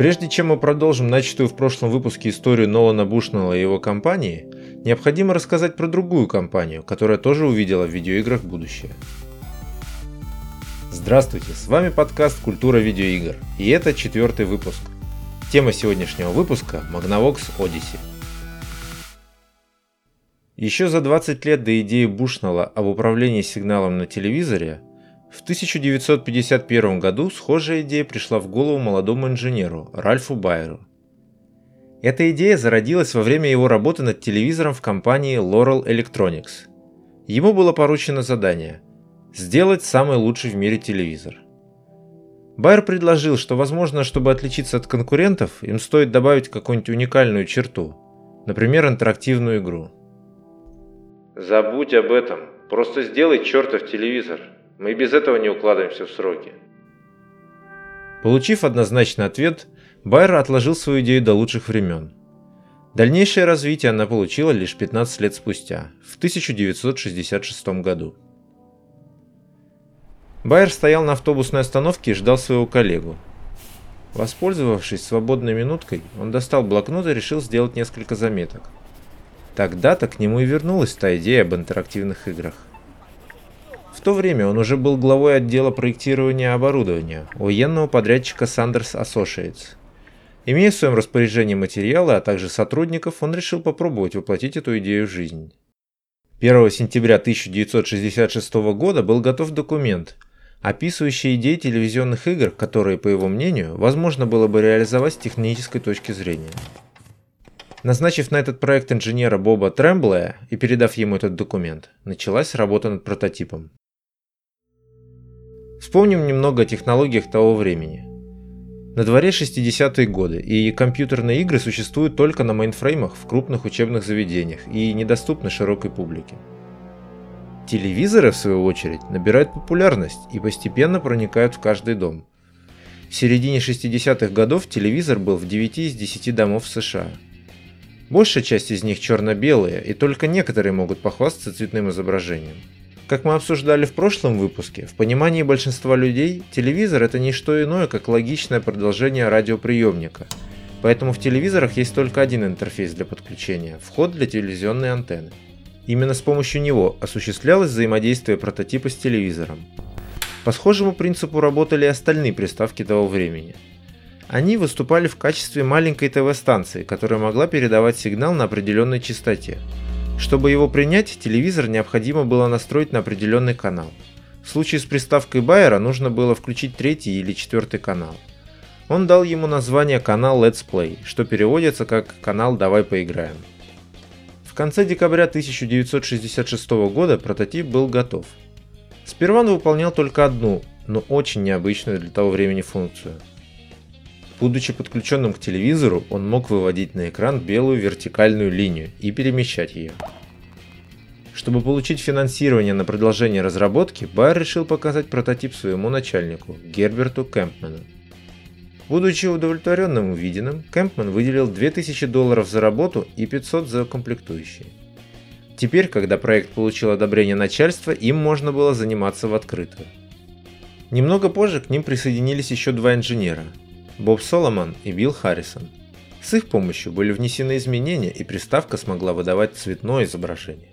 Прежде чем мы продолжим начатую в прошлом выпуске историю Нолана Бушнелла и его компании, необходимо рассказать про другую компанию, которая тоже увидела в видеоиграх будущее. Здравствуйте, с вами подкаст «Культура видеоигр», и это четвертый выпуск. Тема сегодняшнего выпуска – Magnavox Odyssey. Еще за 20 лет до идеи Бушнелла об управлении сигналом на телевизоре в 1951 году схожая идея пришла в голову молодому инженеру Ральфу Байеру. Эта идея зародилась во время его работы над телевизором в компании Laurel Electronics. Ему было поручено задание – сделать самый лучший в мире телевизор. Байер предложил, что возможно, чтобы отличиться от конкурентов, им стоит добавить какую-нибудь уникальную черту, например, интерактивную игру. «Забудь об этом, просто сделай чертов телевизор», мы и без этого не укладываемся в сроки. Получив однозначный ответ, Байер отложил свою идею до лучших времен. Дальнейшее развитие она получила лишь 15 лет спустя, в 1966 году. Байер стоял на автобусной остановке и ждал своего коллегу. Воспользовавшись свободной минуткой, он достал блокнот и решил сделать несколько заметок. Тогда-то к нему и вернулась та идея об интерактивных играх. В то время он уже был главой отдела проектирования оборудования военного подрядчика Sanders Associates. Имея в своем распоряжении материалы, а также сотрудников, он решил попробовать воплотить эту идею в жизнь. 1 сентября 1966 года был готов документ, описывающий идеи телевизионных игр, которые, по его мнению, возможно было бы реализовать с технической точки зрения. Назначив на этот проект инженера Боба Тремблея и передав ему этот документ, началась работа над прототипом. Вспомним немного о технологиях того времени. На дворе 60-е годы, и компьютерные игры существуют только на мейнфреймах в крупных учебных заведениях и недоступны широкой публике. Телевизоры, в свою очередь, набирают популярность и постепенно проникают в каждый дом. В середине 60-х годов телевизор был в 9 из 10 домов США. Большая часть из них черно-белые, и только некоторые могут похвастаться цветным изображением. Как мы обсуждали в прошлом выпуске, в понимании большинства людей телевизор это не что иное, как логичное продолжение радиоприемника. Поэтому в телевизорах есть только один интерфейс для подключения – вход для телевизионной антенны. Именно с помощью него осуществлялось взаимодействие прототипа с телевизором. По схожему принципу работали и остальные приставки того времени. Они выступали в качестве маленькой ТВ-станции, которая могла передавать сигнал на определенной частоте – чтобы его принять, телевизор необходимо было настроить на определенный канал. В случае с приставкой Байера нужно было включить третий или четвертый канал. Он дал ему название канал Let's Play, что переводится как канал «Давай поиграем». В конце декабря 1966 года прототип был готов. Сперва он выполнял только одну, но очень необычную для того времени функцию. Будучи подключенным к телевизору, он мог выводить на экран белую вертикальную линию и перемещать ее. Чтобы получить финансирование на продолжение разработки, Байер решил показать прототип своему начальнику, Герберту Кэмпмену. Будучи удовлетворенным увиденным, Кэмпман выделил 2000 долларов за работу и 500 за комплектующие. Теперь, когда проект получил одобрение начальства, им можно было заниматься в открытую. Немного позже к ним присоединились еще два инженера Боб Соломон и Билл Харрисон. С их помощью были внесены изменения, и приставка смогла выдавать цветное изображение.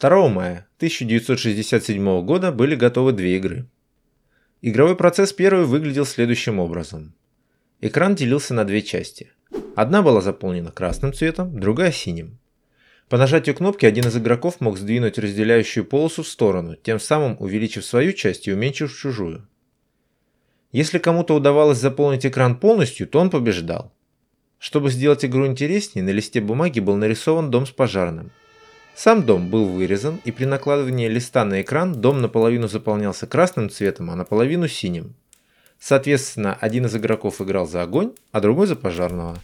2 мая 1967 года были готовы две игры. Игровой процесс первой выглядел следующим образом. Экран делился на две части. Одна была заполнена красным цветом, другая синим. По нажатию кнопки один из игроков мог сдвинуть разделяющую полосу в сторону, тем самым увеличив свою часть и уменьшив чужую. Если кому-то удавалось заполнить экран полностью, то он побеждал. Чтобы сделать игру интереснее, на листе бумаги был нарисован дом с пожарным. Сам дом был вырезан, и при накладывании листа на экран дом наполовину заполнялся красным цветом, а наполовину синим. Соответственно, один из игроков играл за огонь, а другой за пожарного.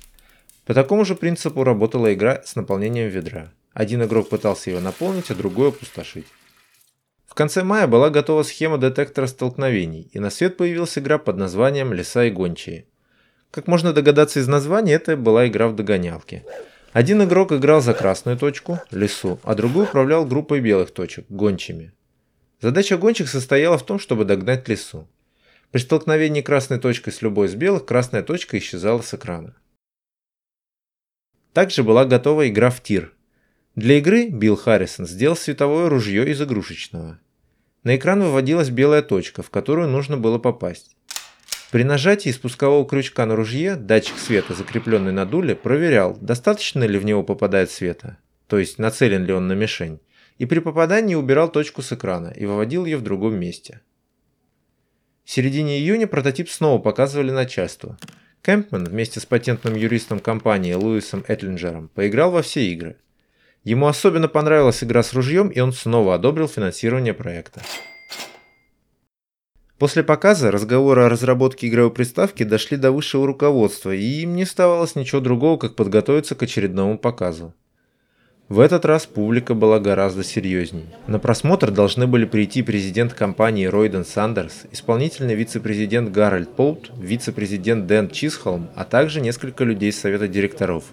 По такому же принципу работала игра с наполнением ведра. Один игрок пытался его наполнить, а другой опустошить конце мая была готова схема детектора столкновений, и на свет появилась игра под названием «Леса и гончие». Как можно догадаться из названия, это была игра в догонялки. Один игрок играл за красную точку, лесу, а другой управлял группой белых точек, гончими. Задача гонщик состояла в том, чтобы догнать лесу. При столкновении красной точкой с любой из белых, красная точка исчезала с экрана. Также была готова игра в тир. Для игры Билл Харрисон сделал световое ружье из игрушечного. На экран выводилась белая точка, в которую нужно было попасть. При нажатии спускового крючка на ружье датчик света, закрепленный на дуле, проверял, достаточно ли в него попадает света, то есть нацелен ли он на мишень, и при попадании убирал точку с экрана и выводил ее в другом месте. В середине июня прототип снова показывали начальству. Кэмпман вместе с патентным юристом компании Луисом Этлинджером поиграл во все игры. Ему особенно понравилась игра с ружьем, и он снова одобрил финансирование проекта. После показа разговоры о разработке игровой приставки дошли до высшего руководства, и им не оставалось ничего другого, как подготовиться к очередному показу. В этот раз публика была гораздо серьезней. На просмотр должны были прийти президент компании Ройден Сандерс, исполнительный вице-президент Гарольд Поут, вице-президент Дэн Чисхолм, а также несколько людей совета директоров.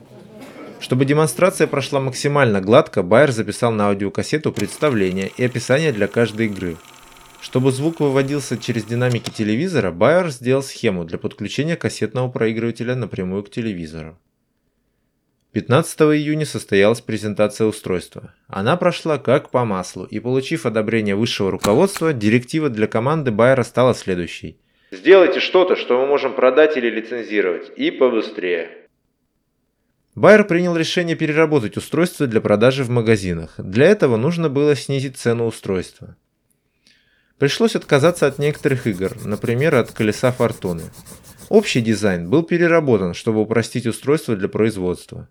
Чтобы демонстрация прошла максимально гладко, Байер записал на аудиокассету представление и описание для каждой игры. Чтобы звук выводился через динамики телевизора, Байер сделал схему для подключения кассетного проигрывателя напрямую к телевизору. 15 июня состоялась презентация устройства. Она прошла как по маслу, и получив одобрение высшего руководства, директива для команды Байера стала следующей. Сделайте что-то, что мы можем продать или лицензировать, и побыстрее. Байер принял решение переработать устройство для продажи в магазинах. Для этого нужно было снизить цену устройства. Пришлось отказаться от некоторых игр, например, от колеса фортуны. Общий дизайн был переработан, чтобы упростить устройство для производства.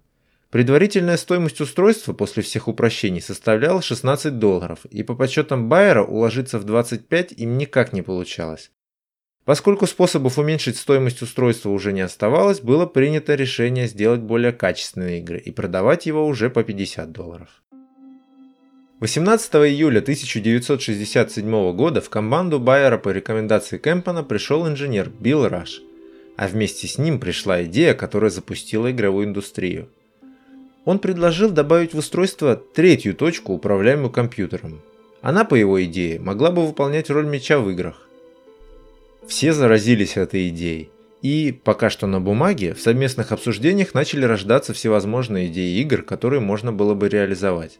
Предварительная стоимость устройства после всех упрощений составляла 16 долларов, и по подсчетам Байера уложиться в 25 им никак не получалось. Поскольку способов уменьшить стоимость устройства уже не оставалось, было принято решение сделать более качественные игры и продавать его уже по 50 долларов. 18 июля 1967 года в команду Байера по рекомендации Кэмпона пришел инженер Билл Раш, а вместе с ним пришла идея, которая запустила игровую индустрию – он предложил добавить в устройство третью точку, управляемую компьютером. Она, по его идее, могла бы выполнять роль мяча в играх. Все заразились этой идеей, и, пока что на бумаге, в совместных обсуждениях начали рождаться всевозможные идеи игр, которые можно было бы реализовать.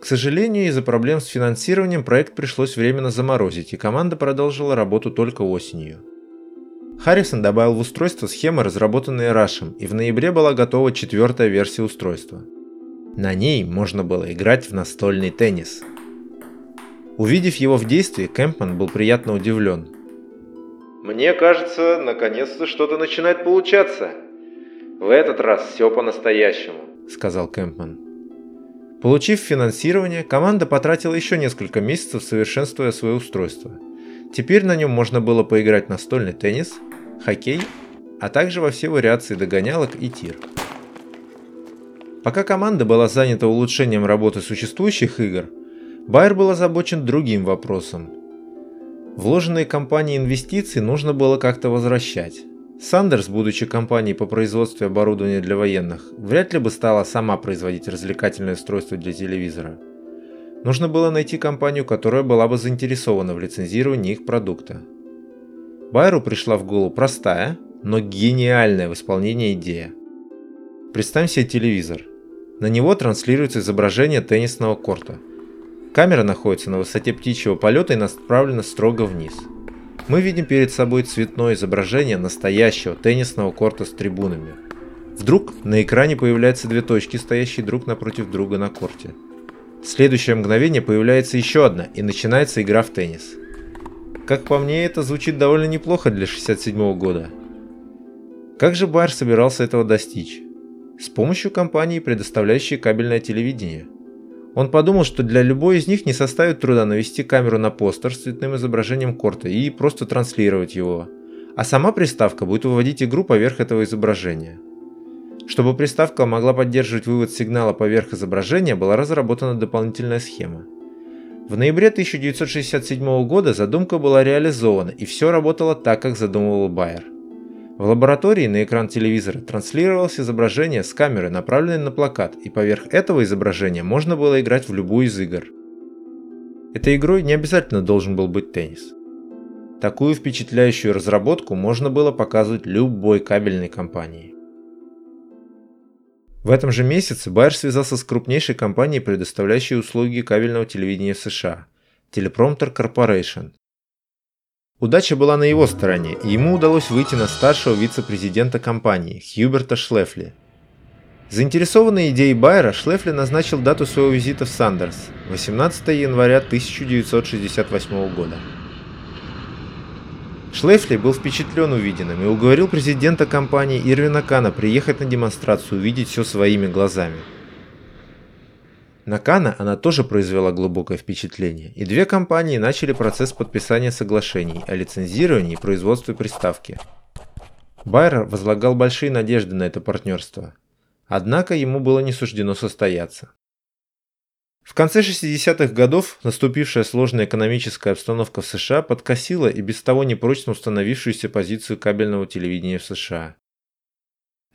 К сожалению, из-за проблем с финансированием проект пришлось временно заморозить, и команда продолжила работу только осенью. Харрисон добавил в устройство схемы, разработанные Рашем, и в ноябре была готова четвертая версия устройства. На ней можно было играть в настольный теннис. Увидев его в действии, Кэмпман был приятно удивлен. «Мне кажется, наконец-то что-то начинает получаться. В этот раз все по-настоящему», — сказал Кэмпман. Получив финансирование, команда потратила еще несколько месяцев, совершенствуя свое устройство. Теперь на нем можно было поиграть настольный теннис, хоккей, а также во все вариации догонялок и тир. Пока команда была занята улучшением работы существующих игр, Байер был озабочен другим вопросом. Вложенные компанией инвестиции нужно было как-то возвращать. Сандерс, будучи компанией по производству оборудования для военных, вряд ли бы стала сама производить развлекательное устройство для телевизора. Нужно было найти компанию, которая была бы заинтересована в лицензировании их продукта. Байру пришла в голову простая, но гениальная в исполнении идея. Представь себе телевизор. На него транслируется изображение теннисного корта. Камера находится на высоте птичьего полета и направлена строго вниз. Мы видим перед собой цветное изображение настоящего теннисного корта с трибунами. Вдруг на экране появляются две точки, стоящие друг напротив друга на корте. В следующее мгновение появляется еще одна и начинается игра в теннис. Как по мне, это звучит довольно неплохо для 67 года. Как же Байер собирался этого достичь? С помощью компании, предоставляющей кабельное телевидение. Он подумал, что для любой из них не составит труда навести камеру на постер с цветным изображением корта и просто транслировать его, а сама приставка будет выводить игру поверх этого изображения. Чтобы приставка могла поддерживать вывод сигнала поверх изображения, была разработана дополнительная схема. В ноябре 1967 года задумка была реализована, и все работало так, как задумывал Байер. В лаборатории на экран телевизора транслировалось изображение с камеры, направленной на плакат, и поверх этого изображения можно было играть в любую из игр. Этой игрой не обязательно должен был быть теннис. Такую впечатляющую разработку можно было показывать любой кабельной компании. В этом же месяце Байер связался с крупнейшей компанией, предоставляющей услуги кабельного телевидения в США – Teleprompter Corporation. Удача была на его стороне, и ему удалось выйти на старшего вице-президента компании Хьюберта Шлефли. Заинтересованный идеей Байера, Шлефли назначил дату своего визита в Сандерс – 18 января 1968 года. Шлейфли был впечатлен увиденным и уговорил президента компании Ирвина Кана приехать на демонстрацию увидеть все своими глазами. На Кана она тоже произвела глубокое впечатление, и две компании начали процесс подписания соглашений о лицензировании и производстве приставки. Байер возлагал большие надежды на это партнерство, однако ему было не суждено состояться. В конце 60-х годов наступившая сложная экономическая обстановка в США подкосила и без того непрочно установившуюся позицию кабельного телевидения в США.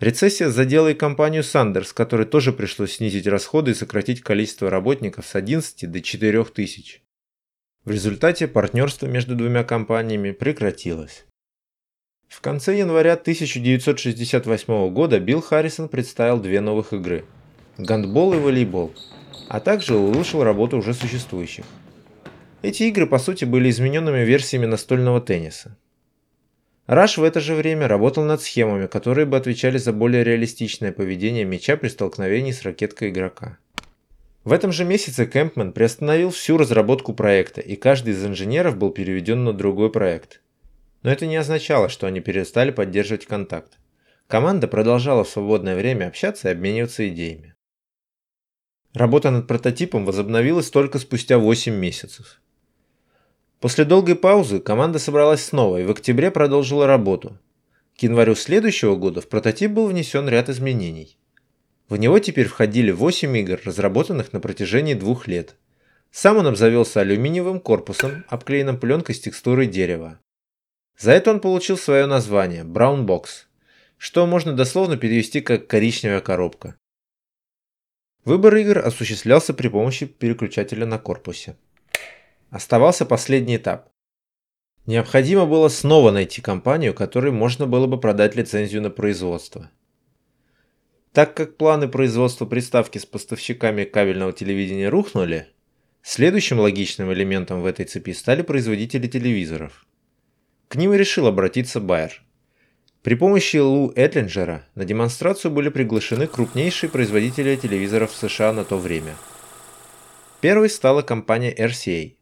Рецессия задела и компанию Sanders, которой тоже пришлось снизить расходы и сократить количество работников с 11 до 4 тысяч. В результате партнерство между двумя компаниями прекратилось. В конце января 1968 года Билл Харрисон представил две новых игры – гандбол и волейбол – а также улучшил работу уже существующих. Эти игры по сути были измененными версиями настольного тенниса. Раш в это же время работал над схемами, которые бы отвечали за более реалистичное поведение мяча при столкновении с ракеткой игрока. В этом же месяце Кэмпман приостановил всю разработку проекта, и каждый из инженеров был переведен на другой проект. Но это не означало, что они перестали поддерживать контакт. Команда продолжала в свободное время общаться и обмениваться идеями. Работа над прототипом возобновилась только спустя 8 месяцев. После долгой паузы команда собралась снова и в октябре продолжила работу. К январю следующего года в прототип был внесен ряд изменений. В него теперь входили 8 игр, разработанных на протяжении двух лет. Сам он обзавелся алюминиевым корпусом, обклеенным пленкой с текстурой дерева. За это он получил свое название – Brown Box, что можно дословно перевести как «коричневая коробка». Выбор игр осуществлялся при помощи переключателя на корпусе. Оставался последний этап. Необходимо было снова найти компанию, которой можно было бы продать лицензию на производство. Так как планы производства приставки с поставщиками кабельного телевидения рухнули, следующим логичным элементом в этой цепи стали производители телевизоров. К ним и решил обратиться Байер. При помощи Лу Этлинджера на демонстрацию были приглашены крупнейшие производители телевизоров в США на то время. Первой стала компания RCA.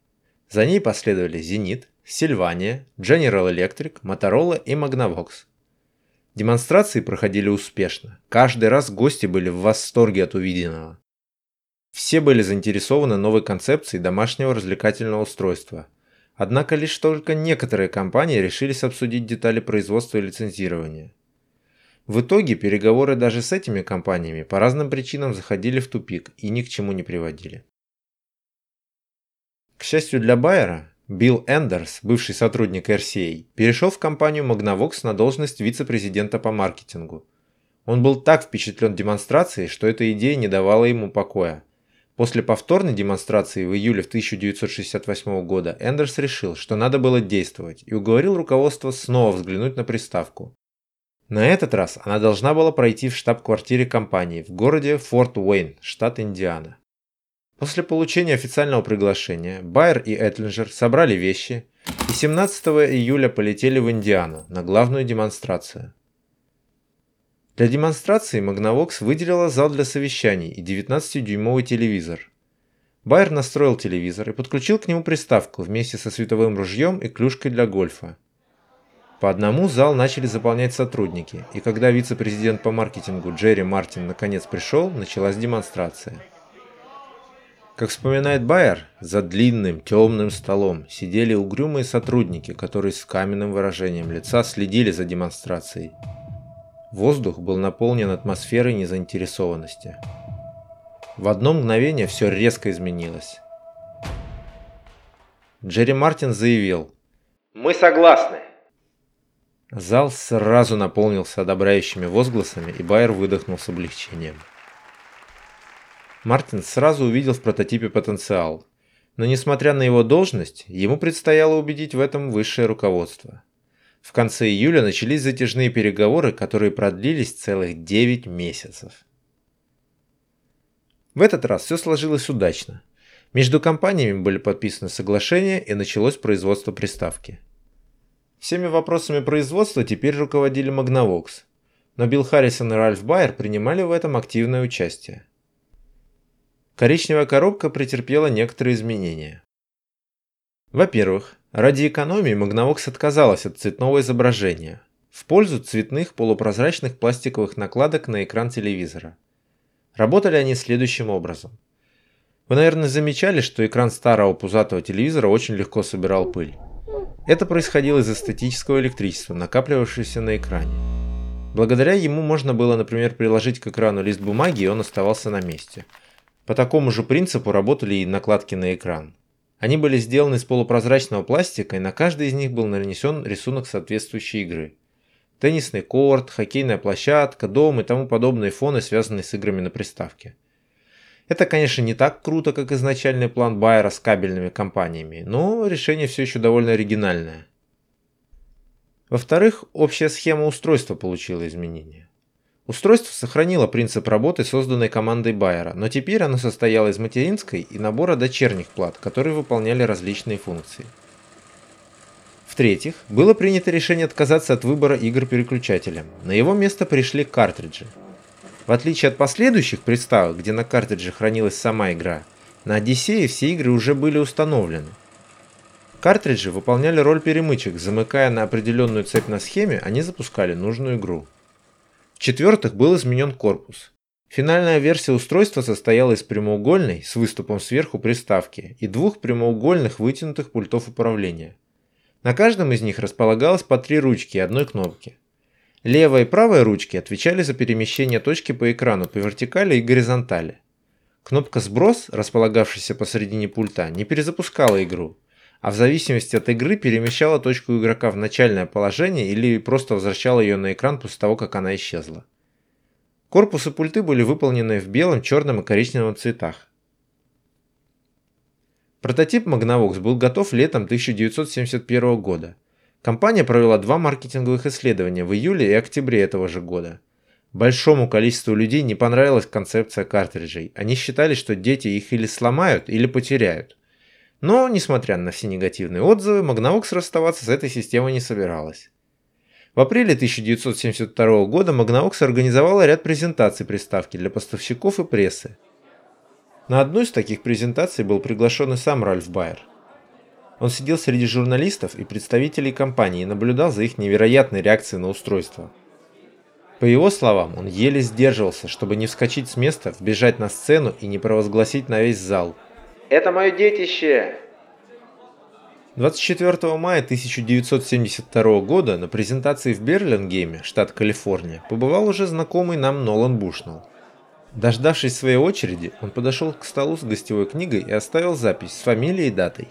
За ней последовали Zenit, Sylvania, General Electric, Motorola и Magnavox. Демонстрации проходили успешно. Каждый раз гости были в восторге от увиденного. Все были заинтересованы новой концепцией домашнего развлекательного устройства – Однако лишь только некоторые компании решились обсудить детали производства и лицензирования. В итоге переговоры даже с этими компаниями по разным причинам заходили в тупик и ни к чему не приводили. К счастью для Байера, Билл Эндерс, бывший сотрудник RCA, перешел в компанию Magnavox на должность вице-президента по маркетингу. Он был так впечатлен демонстрацией, что эта идея не давала ему покоя. После повторной демонстрации в июле 1968 года Эндерс решил, что надо было действовать, и уговорил руководство снова взглянуть на приставку. На этот раз она должна была пройти в штаб-квартире компании в городе Форт Уэйн, штат Индиана. После получения официального приглашения Байер и Этлинджер собрали вещи и 17 июля полетели в Индиану на главную демонстрацию. Для демонстрации Magnavox выделила зал для совещаний и 19-дюймовый телевизор. Байер настроил телевизор и подключил к нему приставку вместе со световым ружьем и клюшкой для гольфа. По одному зал начали заполнять сотрудники, и когда вице-президент по маркетингу Джерри Мартин наконец пришел, началась демонстрация. Как вспоминает Байер, за длинным темным столом сидели угрюмые сотрудники, которые с каменным выражением лица следили за демонстрацией. Воздух был наполнен атмосферой незаинтересованности. В одно мгновение все резко изменилось. Джерри Мартин заявил «Мы согласны». Зал сразу наполнился одобряющими возгласами, и Байер выдохнул с облегчением. Мартин сразу увидел в прототипе потенциал, но несмотря на его должность, ему предстояло убедить в этом высшее руководство. В конце июля начались затяжные переговоры, которые продлились целых 9 месяцев. В этот раз все сложилось удачно. Между компаниями были подписаны соглашения и началось производство приставки. Всеми вопросами производства теперь руководили Magnavox, но Билл Харрисон и Ральф Байер принимали в этом активное участие. Коричневая коробка претерпела некоторые изменения. Во-первых, ради экономии Magnavox отказалась от цветного изображения в пользу цветных полупрозрачных пластиковых накладок на экран телевизора. Работали они следующим образом. Вы, наверное, замечали, что экран старого пузатого телевизора очень легко собирал пыль. Это происходило из-за статического электричества, накапливавшегося на экране. Благодаря ему можно было, например, приложить к экрану лист бумаги, и он оставался на месте. По такому же принципу работали и накладки на экран. Они были сделаны из полупрозрачного пластика, и на каждый из них был нанесен рисунок соответствующей игры. Теннисный корт, хоккейная площадка, дом и тому подобные фоны, связанные с играми на приставке. Это, конечно, не так круто, как изначальный план Байера с кабельными компаниями, но решение все еще довольно оригинальное. Во-вторых, общая схема устройства получила изменения. Устройство сохранило принцип работы, созданной командой Байера, но теперь оно состояло из материнской и набора дочерних плат, которые выполняли различные функции. В-третьих, было принято решение отказаться от выбора игр переключателем. На его место пришли картриджи. В отличие от последующих приставок, где на картридже хранилась сама игра, на Одиссее все игры уже были установлены. Картриджи выполняли роль перемычек, замыкая на определенную цепь на схеме, они запускали нужную игру. В-четвертых, был изменен корпус. Финальная версия устройства состояла из прямоугольной, с выступом сверху приставки, и двух прямоугольных вытянутых пультов управления. На каждом из них располагалось по три ручки и одной кнопки. Левая и правая ручки отвечали за перемещение точки по экрану по вертикали и горизонтали. Кнопка «Сброс», располагавшаяся посередине пульта, не перезапускала игру, а в зависимости от игры перемещала точку игрока в начальное положение или просто возвращала ее на экран после того, как она исчезла. Корпус и пульты были выполнены в белом, черном и коричневом цветах. Прототип Magnavox был готов летом 1971 года – Компания провела два маркетинговых исследования в июле и октябре этого же года. Большому количеству людей не понравилась концепция картриджей. Они считали, что дети их или сломают, или потеряют. Но, несмотря на все негативные отзывы, Magnavox расставаться с этой системой не собиралась. В апреле 1972 года Magnavox организовала ряд презентаций приставки для поставщиков и прессы. На одну из таких презентаций был приглашен и сам Ральф Байер. Он сидел среди журналистов и представителей компании и наблюдал за их невероятной реакцией на устройство. По его словам, он еле сдерживался, чтобы не вскочить с места, вбежать на сцену и не провозгласить на весь зал. «Это мое детище!» 24 мая 1972 года на презентации в Берлингейме, штат Калифорния, побывал уже знакомый нам Нолан Бушнелл. Дождавшись своей очереди, он подошел к столу с гостевой книгой и оставил запись с фамилией и датой.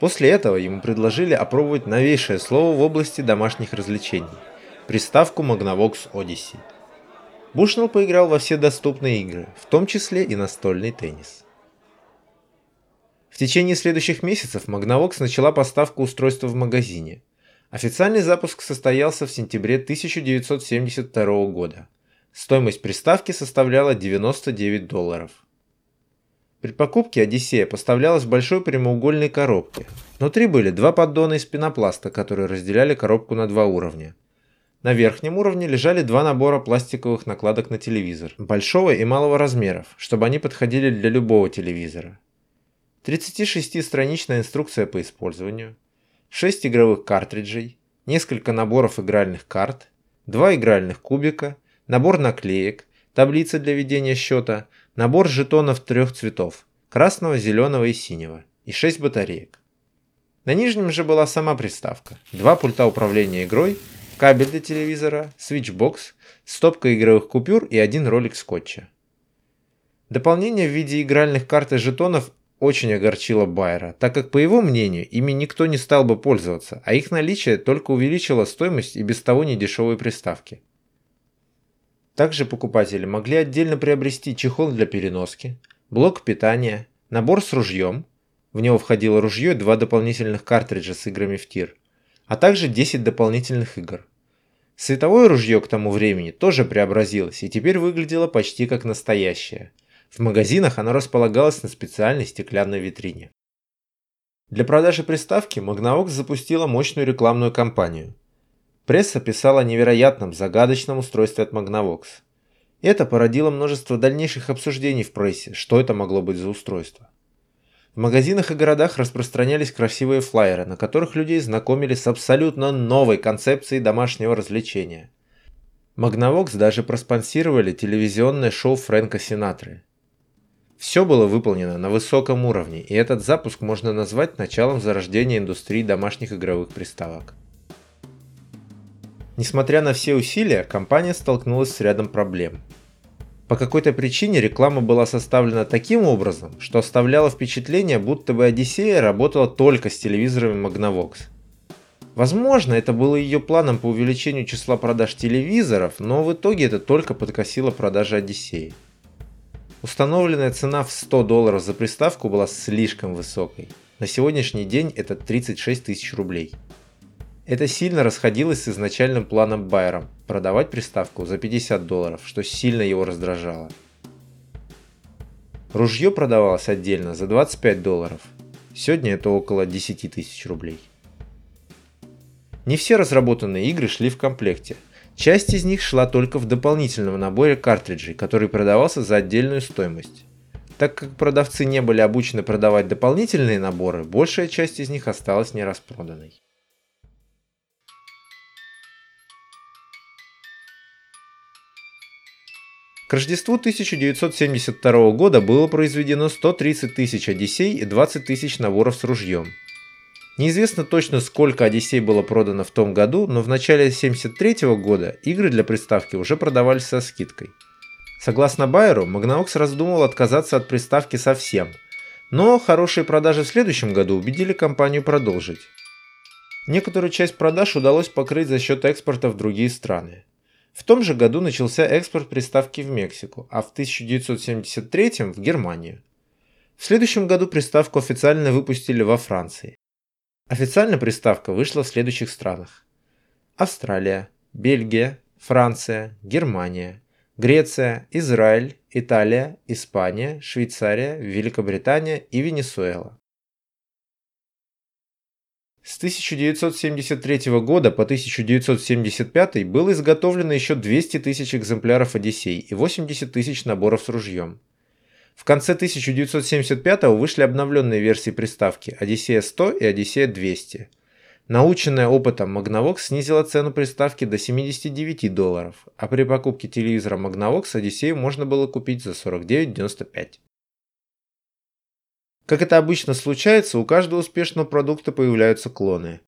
После этого ему предложили опробовать новейшее слово в области домашних развлечений – приставку Magnavox Odyssey. Бушнелл поиграл во все доступные игры, в том числе и настольный теннис. В течение следующих месяцев Magnavox начала поставку устройства в магазине. Официальный запуск состоялся в сентябре 1972 года. Стоимость приставки составляла 99 долларов. При покупке Одиссея поставлялась в большой прямоугольной коробке. Внутри были два поддона из пенопласта, которые разделяли коробку на два уровня. На верхнем уровне лежали два набора пластиковых накладок на телевизор, большого и малого размеров, чтобы они подходили для любого телевизора. 36-страничная инструкция по использованию, 6 игровых картриджей, несколько наборов игральных карт, 2 игральных кубика, набор наклеек, таблица для ведения счета, Набор жетонов трех цветов – красного, зеленого и синего, и 6 батареек. На нижнем же была сама приставка, два пульта управления игрой, кабель для телевизора, свитчбокс, стопка игровых купюр и один ролик скотча. Дополнение в виде игральных карт и жетонов очень огорчило Байера, так как, по его мнению, ими никто не стал бы пользоваться, а их наличие только увеличило стоимость и без того недешевой приставки. Также покупатели могли отдельно приобрести чехол для переноски, блок питания, набор с ружьем, В него входило ружье и два дополнительных картриджа с играми в тир, а также 10 дополнительных игр. Световое ружье к тому времени тоже преобразилось и теперь выглядело почти как настоящее. В магазинах оно располагалось на специальной стеклянной витрине. Для продажи приставки Magnavox запустила мощную рекламную кампанию. Пресса писала о невероятном, загадочном устройстве от Magnavox. Это породило множество дальнейших обсуждений в прессе, что это могло быть за устройство. В магазинах и городах распространялись красивые флайеры, на которых людей знакомили с абсолютно новой концепцией домашнего развлечения. Magnavox даже проспонсировали телевизионное шоу Фрэнка Синатры. Все было выполнено на высоком уровне, и этот запуск можно назвать началом зарождения индустрии домашних игровых приставок. Несмотря на все усилия, компания столкнулась с рядом проблем. По какой-то причине реклама была составлена таким образом, что оставляла впечатление, будто бы Одиссея работала только с телевизорами Magnavox. Возможно, это было ее планом по увеличению числа продаж телевизоров, но в итоге это только подкосило продажи Одиссеи. Установленная цена в 100 долларов за приставку была слишком высокой. На сегодняшний день это 36 тысяч рублей. Это сильно расходилось с изначальным планом Байером – продавать приставку за 50 долларов, что сильно его раздражало. Ружье продавалось отдельно за 25 долларов. Сегодня это около 10 тысяч рублей. Не все разработанные игры шли в комплекте – Часть из них шла только в дополнительном наборе картриджей, который продавался за отдельную стоимость. Так как продавцы не были обучены продавать дополнительные наборы, большая часть из них осталась нераспроданной. К Рождеству 1972 года было произведено 130 тысяч Одиссей и 20 тысяч наборов с ружьем. Неизвестно точно, сколько Одиссей было продано в том году, но в начале 1973 года игры для приставки уже продавались со скидкой. Согласно Байеру, Magnavox раздумывал отказаться от приставки совсем, но хорошие продажи в следующем году убедили компанию продолжить. Некоторую часть продаж удалось покрыть за счет экспорта в другие страны. В том же году начался экспорт приставки в Мексику, а в 1973 в Германию. В следующем году приставку официально выпустили во Франции. Официально приставка вышла в следующих странах. Австралия, Бельгия, Франция, Германия, Греция, Израиль, Италия, Испания, Швейцария, Великобритания и Венесуэла. С 1973 года по 1975 было изготовлено еще 200 тысяч экземпляров Одиссей и 80 тысяч наборов с ружьем. В конце 1975 вышли обновленные версии приставки Одиссея 100 и Одиссея 200. Наученная опытом Magnavox снизила цену приставки до 79 долларов, а при покупке телевизора Magnavox Одиссею можно было купить за 49,95. Как это обычно случается, у каждого успешного продукта появляются клоны.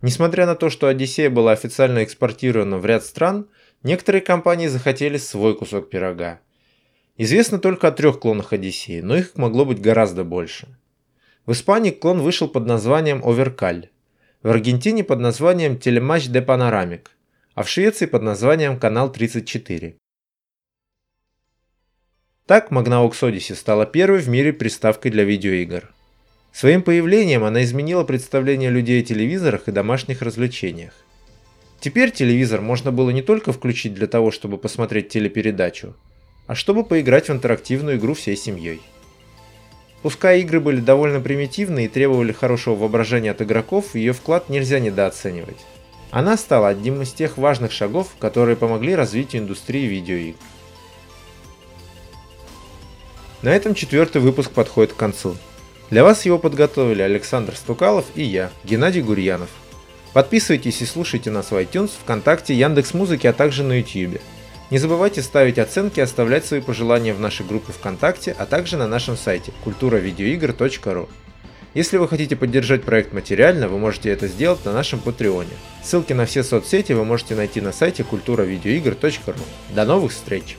Несмотря на то, что Одиссея была официально экспортирована в ряд стран, некоторые компании захотели свой кусок пирога – Известно только о трех клонах Одиссеи, но их могло быть гораздо больше. В Испании клон вышел под названием Оверкаль, в Аргентине под названием Телематч де Панорамик, а в Швеции под названием Канал 34. Так Magnavox Odyssey стала первой в мире приставкой для видеоигр. Своим появлением она изменила представление людей о телевизорах и домашних развлечениях. Теперь телевизор можно было не только включить для того, чтобы посмотреть телепередачу, а чтобы поиграть в интерактивную игру всей семьей. Пускай игры были довольно примитивны и требовали хорошего воображения от игроков, ее вклад нельзя недооценивать. Она стала одним из тех важных шагов, которые помогли развитию индустрии видеоигр. На этом четвертый выпуск подходит к концу. Для вас его подготовили Александр Стукалов и я, Геннадий Гурьянов. Подписывайтесь и слушайте нас в iTunes, ВКонтакте, Яндекс.Музыке, а также на YouTube. Не забывайте ставить оценки и оставлять свои пожелания в нашей группе ВКонтакте, а также на нашем сайте культуравидеоигр.ру. Если вы хотите поддержать проект материально, вы можете это сделать на нашем Патреоне. Ссылки на все соцсети вы можете найти на сайте культуравидеоигр.ру. До новых встреч!